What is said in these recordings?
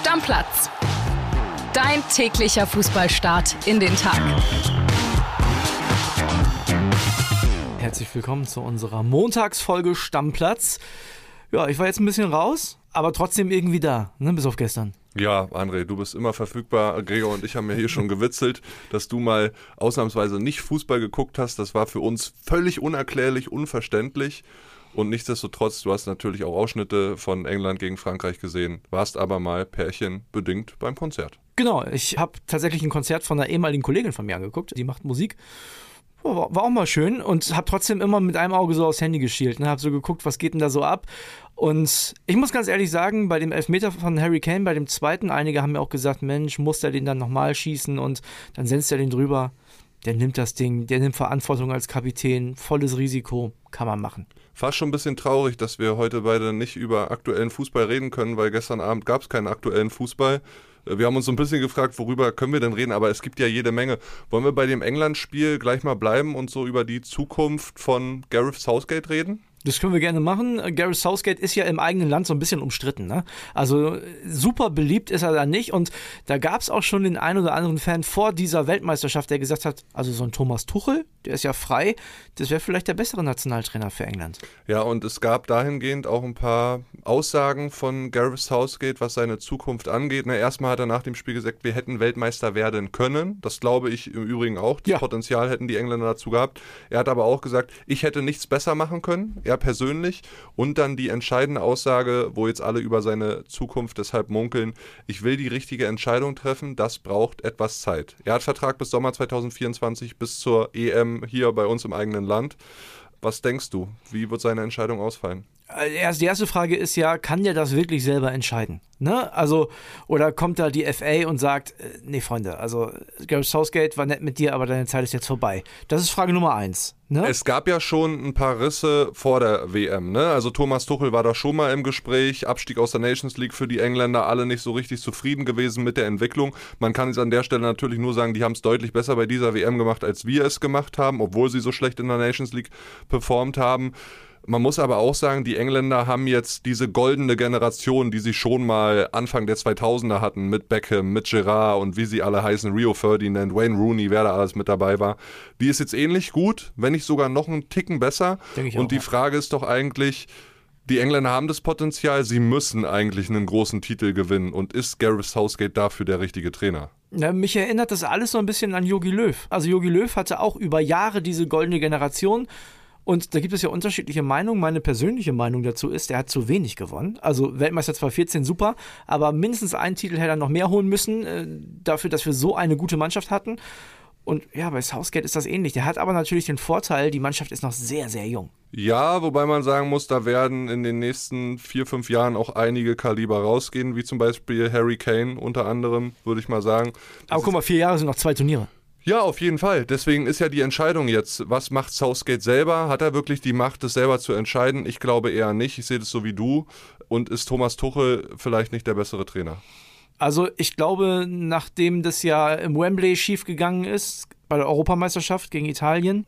Stammplatz. Dein täglicher Fußballstart in den Tag. Herzlich willkommen zu unserer Montagsfolge Stammplatz. Ja, ich war jetzt ein bisschen raus, aber trotzdem irgendwie da, ne, bis auf gestern. Ja, André, du bist immer verfügbar. Gregor und ich haben ja hier schon gewitzelt, dass du mal ausnahmsweise nicht Fußball geguckt hast. Das war für uns völlig unerklärlich, unverständlich. Und nichtsdestotrotz, du hast natürlich auch Ausschnitte von England gegen Frankreich gesehen, warst aber mal pärchenbedingt beim Konzert. Genau, ich habe tatsächlich ein Konzert von einer ehemaligen Kollegin von mir angeguckt. Die macht Musik. War, war auch mal schön und habe trotzdem immer mit einem Auge so aufs Handy geschielt. Ne? Habe so geguckt, was geht denn da so ab. Und ich muss ganz ehrlich sagen, bei dem Elfmeter von Harry Kane, bei dem zweiten, einige haben mir auch gesagt, Mensch, muss der den dann nochmal schießen und dann senzt er den drüber. Der nimmt das Ding, der nimmt Verantwortung als Kapitän, volles Risiko, kann man machen fast schon ein bisschen traurig, dass wir heute beide nicht über aktuellen Fußball reden können, weil gestern Abend gab es keinen aktuellen Fußball. Äh, wir haben uns so ein bisschen gefragt, worüber können wir denn reden, aber es gibt ja jede Menge. Wollen wir bei dem England-Spiel gleich mal bleiben und so über die Zukunft von Gareth Southgate reden? Das können wir gerne machen. Gareth Southgate ist ja im eigenen Land so ein bisschen umstritten. Ne? Also super beliebt ist er da nicht. Und da gab es auch schon den einen oder anderen Fan vor dieser Weltmeisterschaft, der gesagt hat, also so ein Thomas Tuchel, der ist ja frei, das wäre vielleicht der bessere Nationaltrainer für England. Ja, und es gab dahingehend auch ein paar Aussagen von Gareth Southgate, was seine Zukunft angeht. Na, erstmal hat er nach dem Spiel gesagt, wir hätten Weltmeister werden können. Das glaube ich im Übrigen auch. Das ja. Potenzial hätten die Engländer dazu gehabt. Er hat aber auch gesagt, ich hätte nichts besser machen können er persönlich und dann die entscheidende Aussage, wo jetzt alle über seine Zukunft deshalb munkeln, ich will die richtige Entscheidung treffen, das braucht etwas Zeit. Er hat Vertrag bis Sommer 2024 bis zur EM hier bei uns im eigenen Land. Was denkst du, wie wird seine Entscheidung ausfallen? Also die erste Frage ist ja, kann der das wirklich selber entscheiden? Ne? Also, oder kommt da die FA und sagt, äh, nee, Freunde, also Gareth Southgate war nett mit dir, aber deine Zeit ist jetzt vorbei. Das ist Frage Nummer eins. Ne? Es gab ja schon ein paar Risse vor der WM. Ne? Also Thomas Tuchel war da schon mal im Gespräch, Abstieg aus der Nations League für die Engländer, alle nicht so richtig zufrieden gewesen mit der Entwicklung. Man kann jetzt an der Stelle natürlich nur sagen, die haben es deutlich besser bei dieser WM gemacht, als wir es gemacht haben, obwohl sie so schlecht in der Nations League performt haben. Man muss aber auch sagen, die Engländer haben jetzt diese goldene Generation, die sie schon mal Anfang der 2000er hatten, mit Beckham, mit Gerard und wie sie alle heißen, Rio Ferdinand, Wayne Rooney, wer da alles mit dabei war. Die ist jetzt ähnlich gut, wenn nicht sogar noch einen Ticken besser. und auch, die Frage ist doch eigentlich, die Engländer haben das Potenzial, sie müssen eigentlich einen großen Titel gewinnen. Und ist Gareth Southgate dafür der richtige Trainer? Ja, mich erinnert das alles so ein bisschen an Jogi Löw. Also Jogi Löw hatte auch über Jahre diese goldene Generation und da gibt es ja unterschiedliche Meinungen. Meine persönliche Meinung dazu ist, er hat zu wenig gewonnen. Also Weltmeister 2014 super, aber mindestens einen Titel hätte er noch mehr holen müssen, äh, dafür, dass wir so eine gute Mannschaft hatten. Und ja, bei Southgate ist das ähnlich. Der hat aber natürlich den Vorteil, die Mannschaft ist noch sehr, sehr jung. Ja, wobei man sagen muss, da werden in den nächsten vier, fünf Jahren auch einige Kaliber rausgehen, wie zum Beispiel Harry Kane unter anderem, würde ich mal sagen. Das aber guck mal, vier Jahre sind noch zwei Turniere. Ja, auf jeden Fall. Deswegen ist ja die Entscheidung jetzt, was macht Southgate selber? Hat er wirklich die Macht, das selber zu entscheiden? Ich glaube eher nicht. Ich sehe das so wie du. Und ist Thomas Tuchel vielleicht nicht der bessere Trainer? Also ich glaube, nachdem das ja im Wembley schiefgegangen ist, bei der Europameisterschaft gegen Italien,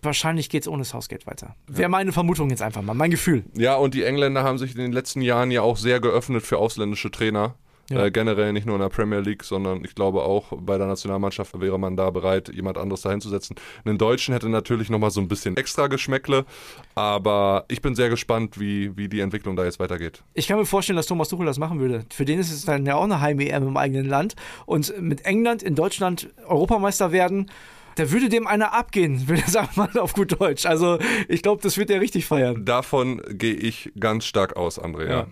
wahrscheinlich geht es ohne Southgate weiter. Ja. Wäre meine Vermutung jetzt einfach mal, mein Gefühl. Ja, und die Engländer haben sich in den letzten Jahren ja auch sehr geöffnet für ausländische Trainer. Ja. Äh, generell nicht nur in der Premier League, sondern ich glaube auch bei der Nationalmannschaft wäre man da bereit, jemand anderes dahin zu setzen. Einen Deutschen hätte natürlich nochmal so ein bisschen extra Geschmäckle, aber ich bin sehr gespannt, wie, wie die Entwicklung da jetzt weitergeht. Ich kann mir vorstellen, dass Thomas Tuchel das machen würde. Für den ist es dann ja auch eine Heim-EM im eigenen Land und mit England in Deutschland Europameister werden da würde dem einer abgehen, will er sagen mal auf gut Deutsch. Also ich glaube, das wird er richtig feiern. Davon gehe ich ganz stark aus, Andrea. Ja.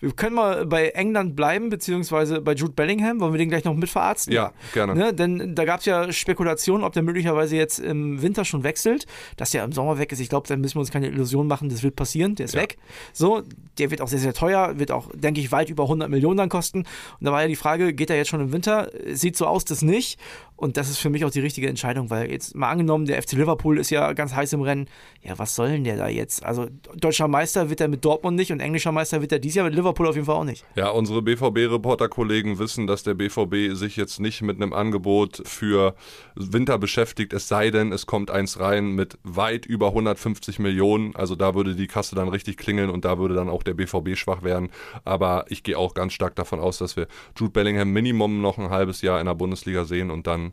Wir können mal bei England bleiben, beziehungsweise bei Jude Bellingham. Wollen wir den gleich noch mitverarzten? Ja, gerne. Ne? Denn da gab es ja Spekulationen, ob der möglicherweise jetzt im Winter schon wechselt. Dass der im Sommer weg ist, ich glaube, da müssen wir uns keine Illusion machen, das wird passieren. Der ist ja. weg. So, der wird auch sehr, sehr teuer, wird auch, denke ich, weit über 100 Millionen dann kosten. Und da war ja die Frage, geht er jetzt schon im Winter? Sieht so aus, dass nicht. Und das ist für mich auch die richtige Entscheidung, weil jetzt mal angenommen, der FC Liverpool ist ja ganz heiß im Rennen. Ja, was soll denn der da jetzt? Also, deutscher Meister wird er mit Dortmund nicht und englischer Meister wird er dies Jahr Jahr mit Liverpool auf jeden Fall auch nicht. Ja, unsere BVB-Reporter-Kollegen wissen, dass der BVB sich jetzt nicht mit einem Angebot für Winter beschäftigt, es sei denn, es kommt eins rein mit weit über 150 Millionen. Also da würde die Kasse dann richtig klingeln und da würde dann auch der BVB schwach werden. Aber ich gehe auch ganz stark davon aus, dass wir Jude Bellingham Minimum noch ein halbes Jahr in der Bundesliga sehen und dann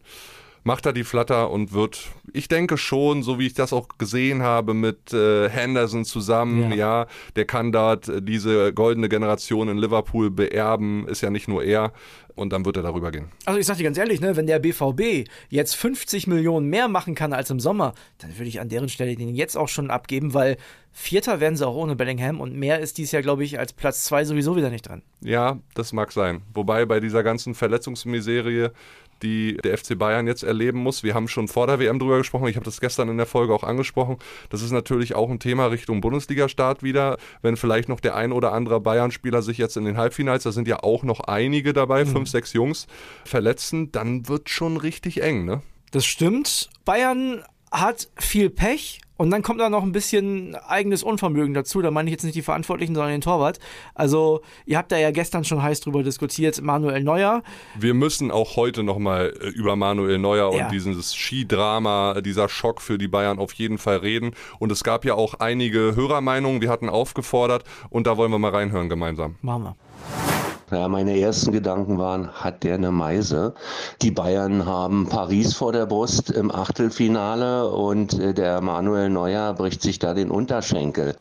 macht er die Flatter und wird, ich denke schon, so wie ich das auch gesehen habe mit äh, Henderson zusammen, ja. ja. der kann dort diese goldene Generation in Liverpool beerben, ist ja nicht nur er. Und dann wird er darüber gehen. Also ich sag dir ganz ehrlich, ne, wenn der BVB jetzt 50 Millionen mehr machen kann als im Sommer, dann würde ich an deren Stelle den jetzt auch schon abgeben, weil Vierter werden sie auch ohne Bellingham und mehr ist dies Jahr, glaube ich, als Platz zwei sowieso wieder nicht dran. Ja, das mag sein. Wobei bei dieser ganzen Verletzungsmiserie die der FC Bayern jetzt erleben muss. Wir haben schon vor der WM drüber gesprochen, ich habe das gestern in der Folge auch angesprochen. Das ist natürlich auch ein Thema Richtung Bundesliga-Start wieder. Wenn vielleicht noch der ein oder andere Bayern-Spieler sich jetzt in den Halbfinals, da sind ja auch noch einige dabei, mhm. fünf, sechs Jungs, verletzen, dann wird schon richtig eng, ne? Das stimmt. Bayern hat viel Pech und dann kommt da noch ein bisschen eigenes Unvermögen dazu. Da meine ich jetzt nicht die Verantwortlichen, sondern den Torwart. Also, ihr habt da ja gestern schon heiß drüber diskutiert, Manuel Neuer. Wir müssen auch heute nochmal äh, über Manuel Neuer ja. und dieses Skidrama, dieser Schock für die Bayern auf jeden Fall reden. Und es gab ja auch einige Hörermeinungen, wir hatten aufgefordert und da wollen wir mal reinhören gemeinsam. Machen wir. Ja, meine ersten Gedanken waren, hat der eine Meise? Die Bayern haben Paris vor der Brust im Achtelfinale und äh, der Manuel Neuer bricht sich da den Unterschenkel.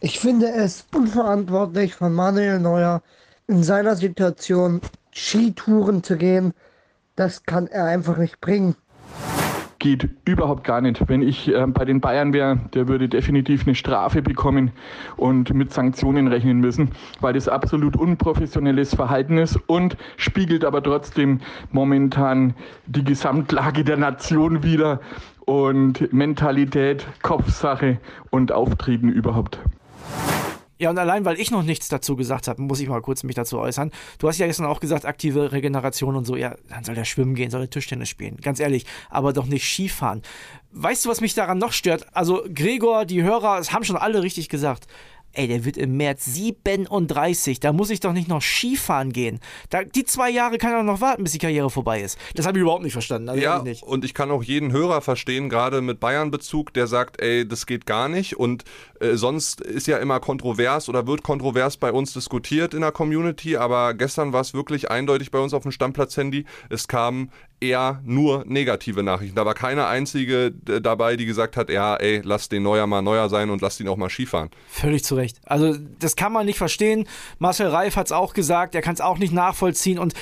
Ich finde es unverantwortlich von Manuel Neuer in seiner Situation Skitouren zu gehen. Das kann er einfach nicht bringen geht überhaupt gar nicht. Wenn ich äh, bei den Bayern wäre, der würde definitiv eine Strafe bekommen und mit Sanktionen rechnen müssen, weil das absolut unprofessionelles Verhalten ist und spiegelt aber trotzdem momentan die Gesamtlage der Nation wieder und Mentalität, Kopfsache und Auftreten überhaupt. Ja, und allein, weil ich noch nichts dazu gesagt habe, muss ich mal kurz mich dazu äußern. Du hast ja gestern auch gesagt, aktive Regeneration und so. Ja, dann soll der schwimmen gehen, soll der Tischtennis spielen. Ganz ehrlich, aber doch nicht Skifahren. Weißt du, was mich daran noch stört? Also, Gregor, die Hörer, es haben schon alle richtig gesagt ey, der wird im März 37, da muss ich doch nicht noch Skifahren gehen. Da, die zwei Jahre kann er noch warten, bis die Karriere vorbei ist. Das habe ich überhaupt nicht verstanden. Also ja, nicht. und ich kann auch jeden Hörer verstehen, gerade mit Bayern-Bezug, der sagt, ey, das geht gar nicht. Und äh, sonst ist ja immer kontrovers oder wird kontrovers bei uns diskutiert in der Community, aber gestern war es wirklich eindeutig bei uns auf dem Stammplatz-Handy. Es kam eher nur negative Nachrichten. Da war keine einzige dabei, die gesagt hat, ja, ey, lass den Neuer mal neuer sein und lass ihn auch mal Skifahren. Völlig zu Recht. Also das kann man nicht verstehen. Marcel Reif hat es auch gesagt, er kann es auch nicht nachvollziehen und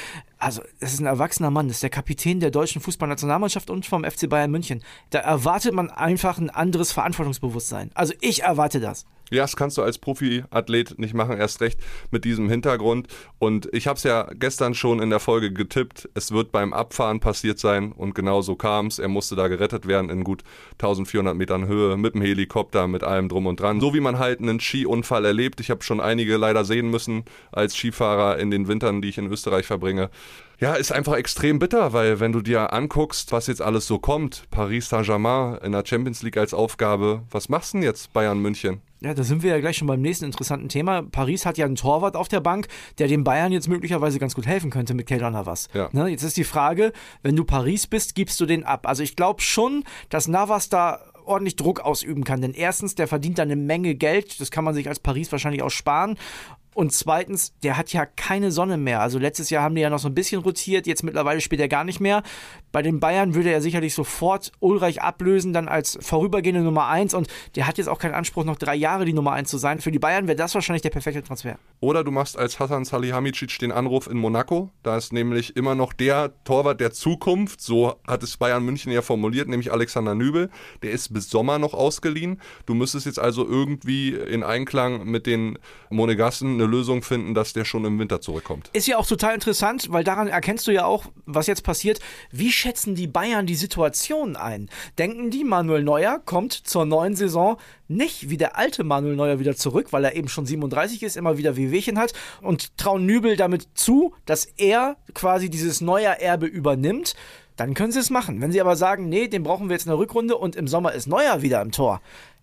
also, es ist ein erwachsener Mann, das ist der Kapitän der deutschen Fußballnationalmannschaft und vom FC Bayern München. Da erwartet man einfach ein anderes Verantwortungsbewusstsein. Also, ich erwarte das. Ja, das kannst du als Profiathlet nicht machen, erst recht mit diesem Hintergrund. Und ich habe es ja gestern schon in der Folge getippt, es wird beim Abfahren passiert sein und genau so kam es. Er musste da gerettet werden in gut 1400 Metern Höhe mit dem Helikopter, mit allem drum und dran. So wie man halt einen Skiunfall erlebt. Ich habe schon einige leider sehen müssen als Skifahrer in den Wintern, die ich in Österreich verbringe ja, ist einfach extrem bitter, weil wenn du dir anguckst, was jetzt alles so kommt, Paris Saint-Germain in der Champions League als Aufgabe, was machst du denn jetzt Bayern München? Ja, da sind wir ja gleich schon beim nächsten interessanten Thema. Paris hat ja einen Torwart auf der Bank, der dem Bayern jetzt möglicherweise ganz gut helfen könnte mit Keylor Navas. Ja. Ne, jetzt ist die Frage, wenn du Paris bist, gibst du den ab. Also ich glaube schon, dass Navas da ordentlich Druck ausüben kann. Denn erstens, der verdient da eine Menge Geld. Das kann man sich als Paris wahrscheinlich auch sparen. Und zweitens, der hat ja keine Sonne mehr. Also letztes Jahr haben die ja noch so ein bisschen rotiert, jetzt mittlerweile spielt er gar nicht mehr. Bei den Bayern würde er sicherlich sofort Ulreich ablösen, dann als vorübergehende Nummer 1 und der hat jetzt auch keinen Anspruch, noch drei Jahre die Nummer 1 zu sein. Für die Bayern wäre das wahrscheinlich der perfekte Transfer. Oder du machst als Hassan Salihamidzic den Anruf in Monaco. Da ist nämlich immer noch der Torwart der Zukunft, so hat es Bayern München ja formuliert, nämlich Alexander Nübel. Der ist bis Sommer noch ausgeliehen. Du müsstest jetzt also irgendwie in Einklang mit den Monegassen eine Lösung finden, dass der schon im Winter zurückkommt. Ist ja auch total interessant, weil daran erkennst du ja auch, was jetzt passiert. Wie schätzen die Bayern die Situation ein? Denken die, Manuel Neuer kommt zur neuen Saison nicht wie der alte Manuel Neuer wieder zurück, weil er eben schon 37 ist, immer wieder Wehwehchen hat und trauen Nübel damit zu, dass er quasi dieses Neuer Erbe übernimmt? dann können sie es machen. Wenn sie aber sagen, nee, den brauchen wir jetzt in der Rückrunde und im Sommer ist Neuer wieder im Tor,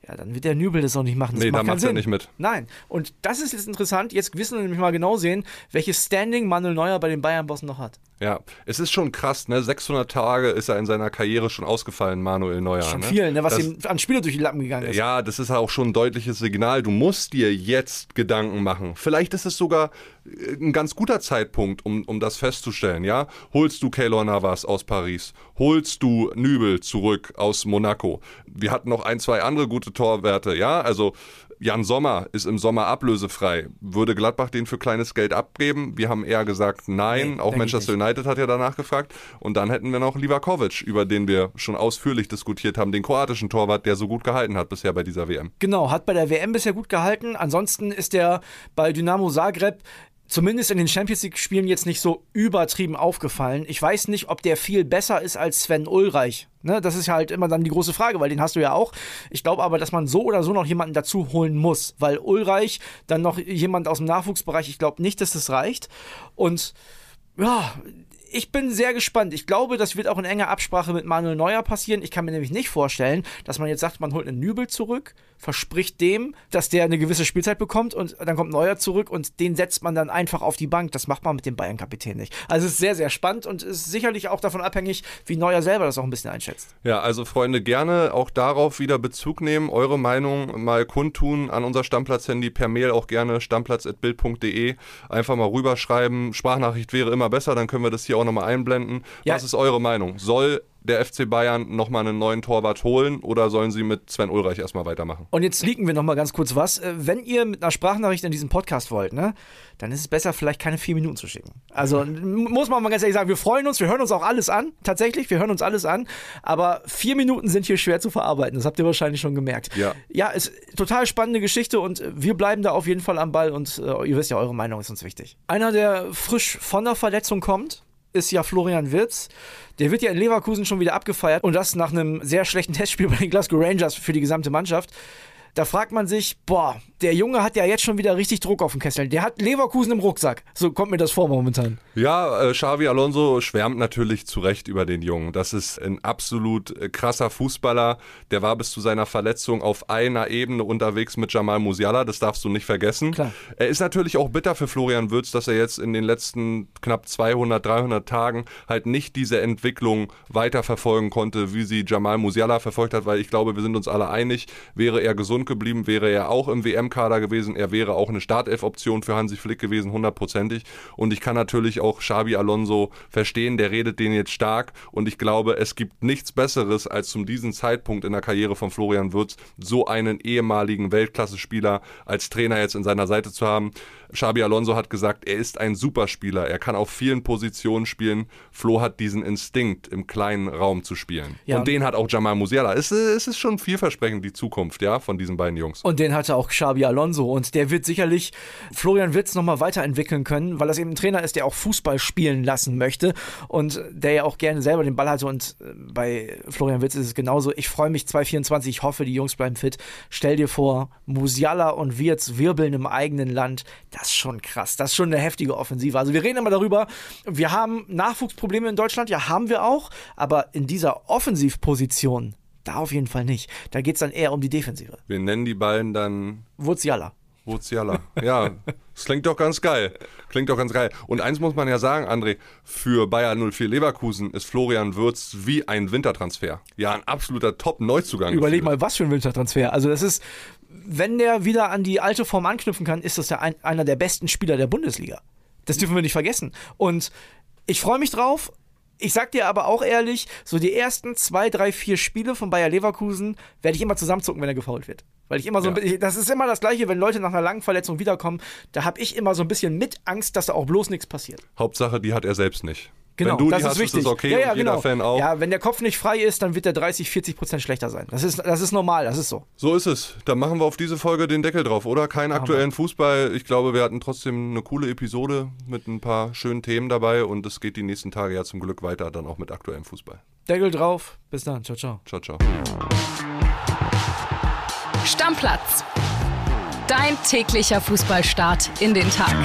ja, dann wird der Nübel das auch nicht machen. Das Nee, macht da macht er nicht mit. Nein. Und das ist jetzt interessant. Jetzt wissen wir nämlich mal genau sehen, welches Standing Manuel Neuer bei den Bayern-Bossen noch hat. Ja, es ist schon krass, ne? 600 Tage ist er in seiner Karriere schon ausgefallen, Manuel Neuer. Schon ne? viel, ne, was das, ihm an Spieler durch die Lappen gegangen ist. Ja, das ist auch schon ein deutliches Signal. Du musst dir jetzt Gedanken machen. Vielleicht ist es sogar äh, ein ganz guter Zeitpunkt, um, um das festzustellen, ja? Holst du Keylor Navas aus Paris? Holst du Nübel zurück aus Monaco? Wir hatten noch ein, zwei andere gute Torwerte, ja? Also Jan Sommer ist im Sommer ablösefrei. Würde Gladbach den für kleines Geld abgeben? Wir haben eher gesagt nein. Nee, auch Manchester United hat ja danach gefragt. Und dann hätten wir noch Livakovic, über den wir schon ausführlich diskutiert haben, den kroatischen Torwart, der so gut gehalten hat bisher bei dieser WM. Genau, hat bei der WM bisher gut gehalten. Ansonsten ist er bei Dynamo Zagreb zumindest in den Champions League-Spielen jetzt nicht so übertrieben aufgefallen. Ich weiß nicht, ob der viel besser ist als Sven Ulreich. Ne, das ist ja halt immer dann die große Frage, weil den hast du ja auch. Ich glaube aber, dass man so oder so noch jemanden dazu holen muss, weil Ulreich, dann noch jemand aus dem Nachwuchsbereich, ich glaube nicht, dass das reicht. Und ja, ich bin sehr gespannt. Ich glaube, das wird auch in enger Absprache mit Manuel Neuer passieren. Ich kann mir nämlich nicht vorstellen, dass man jetzt sagt, man holt einen Nübel zurück, verspricht dem, dass der eine gewisse Spielzeit bekommt und dann kommt Neuer zurück und den setzt man dann einfach auf die Bank. Das macht man mit dem Bayern-Kapitän nicht. Also es ist sehr, sehr spannend und ist sicherlich auch davon abhängig, wie Neuer selber das auch ein bisschen einschätzt. Ja, also Freunde, gerne auch darauf wieder Bezug nehmen, eure Meinung mal kundtun an unser Stammplatz-Handy per Mail auch gerne stammplatz.bild.de. Einfach mal rüberschreiben. Sprachnachricht wäre immer besser, dann können wir das hier auch nochmal einblenden. Ja. Was ist eure Meinung? Soll der FC Bayern nochmal einen neuen Torwart holen oder sollen sie mit Sven Ulreich erstmal weitermachen? Und jetzt leaken wir nochmal ganz kurz was. Äh, Wenn ihr mit einer Sprachnachricht in diesen Podcast wollt, ne, dann ist es besser, vielleicht keine vier Minuten zu schicken. Also muss man mal ganz ehrlich sagen, wir freuen uns, wir hören uns auch alles an. Tatsächlich, wir hören uns alles an. Aber vier Minuten sind hier schwer zu verarbeiten. Das habt ihr wahrscheinlich schon gemerkt. Ja. Ja, ist total spannende Geschichte und äh, wir bleiben da auf jeden Fall am Ball und äh, ihr wisst ja, eure Meinung ist uns wichtig. Einer, der frisch von der Verletzung kommt, ist ja Florian Wirtz. Der wird ja in Leverkusen schon wieder abgefeiert und das nach einem sehr schlechten Testspiel bei den Glasgow Rangers für die gesamte Mannschaft. Da fragt man sich, boah, der Junge hat ja jetzt schon wieder richtig Druck auf dem Kessel. Der hat Leverkusen im Rucksack. So kommt mir das vor momentan. Ja, äh, Xavi Alonso schwärmt natürlich zu Recht über den Jungen. Das ist ein absolut äh, krasser Fußballer. Der war bis zu seiner Verletzung auf einer Ebene unterwegs mit Jamal Musiala. Das darfst du nicht vergessen. Klar. Er ist natürlich auch bitter für Florian Würz, dass er jetzt in den letzten knapp 200, 300 Tagen halt nicht diese Entwicklung weiterverfolgen konnte, wie sie Jamal Musiala verfolgt hat, weil ich glaube, wir sind uns alle einig, wäre er gesund geblieben, wäre er auch im WM-Kader gewesen, er wäre auch eine Startelf-Option für Hansi Flick gewesen, hundertprozentig. Und ich kann natürlich auch Xabi Alonso verstehen, der redet den jetzt stark und ich glaube, es gibt nichts Besseres, als zum diesen Zeitpunkt in der Karriere von Florian Würz so einen ehemaligen Weltklasse-Spieler als Trainer jetzt in seiner Seite zu haben. Xabi Alonso hat gesagt, er ist ein Superspieler, er kann auf vielen Positionen spielen. Flo hat diesen Instinkt, im kleinen Raum zu spielen. Ja. Und den hat auch Jamal Musiala. Es, es ist schon vielversprechend, die Zukunft, ja, von diesen beiden Jungs. Und den hatte auch Xabi Alonso. Und der wird sicherlich Florian Wirtz nochmal weiterentwickeln können, weil das eben ein Trainer ist, der auch Fußball spielen lassen möchte und der ja auch gerne selber den Ball hatte. Und äh, bei Florian Wirtz ist es genauso. Ich freue mich 2024. Ich hoffe, die Jungs bleiben fit. Stell dir vor, Musiala und Wirtz wirbeln im eigenen Land. Das ist schon krass. Das ist schon eine heftige Offensive. Also wir reden immer darüber, wir haben Nachwuchsprobleme in Deutschland. Ja, haben wir auch. Aber in dieser Offensivposition, da auf jeden Fall nicht. Da geht es dann eher um die Defensive. Wir nennen die beiden dann Wuziala. Voziala. Ja, das klingt doch ganz geil. Klingt doch ganz geil. Und eins muss man ja sagen, André, für Bayern 04 Leverkusen ist Florian Würz wie ein Wintertransfer. Ja, ein absoluter Top-Neuzugang. Überleg mal, was für ein Wintertransfer. Also das ist, wenn der wieder an die alte Form anknüpfen kann, ist das ja ein, einer der besten Spieler der Bundesliga. Das dürfen wir nicht vergessen. Und ich freue mich drauf. Ich sag dir aber auch ehrlich, so die ersten zwei, drei, vier Spiele von Bayer Leverkusen werde ich immer zusammenzucken, wenn er gefault wird. Weil ich immer so ein Ja. bisschen, das ist immer das Gleiche, wenn Leute nach einer langen Verletzung wiederkommen, da habe ich immer so ein bisschen mit Angst, dass da auch bloß nichts passiert. Hauptsache, die hat er selbst nicht. Genau, Wenn du das die ist hast, wichtig. ist es okay ja, ja, und jeder genau. Fan auch. Ja, wenn der Kopf nicht frei ist, dann wird der 30, 40 Prozent schlechter sein. Das ist, das ist normal, das ist so. So ist es. Dann machen wir auf diese Folge den Deckel drauf, oder? Keinen aktuellen Fußball. Ich glaube, wir hatten trotzdem eine coole Episode mit ein paar schönen Themen dabei und es geht die nächsten Tage ja zum Glück weiter, dann auch mit aktuellem Fußball. Deckel drauf. Bis dann. Ciao, ciao. Ciao, ciao. Stammplatz. Dein täglicher Fußballstart in den Tag.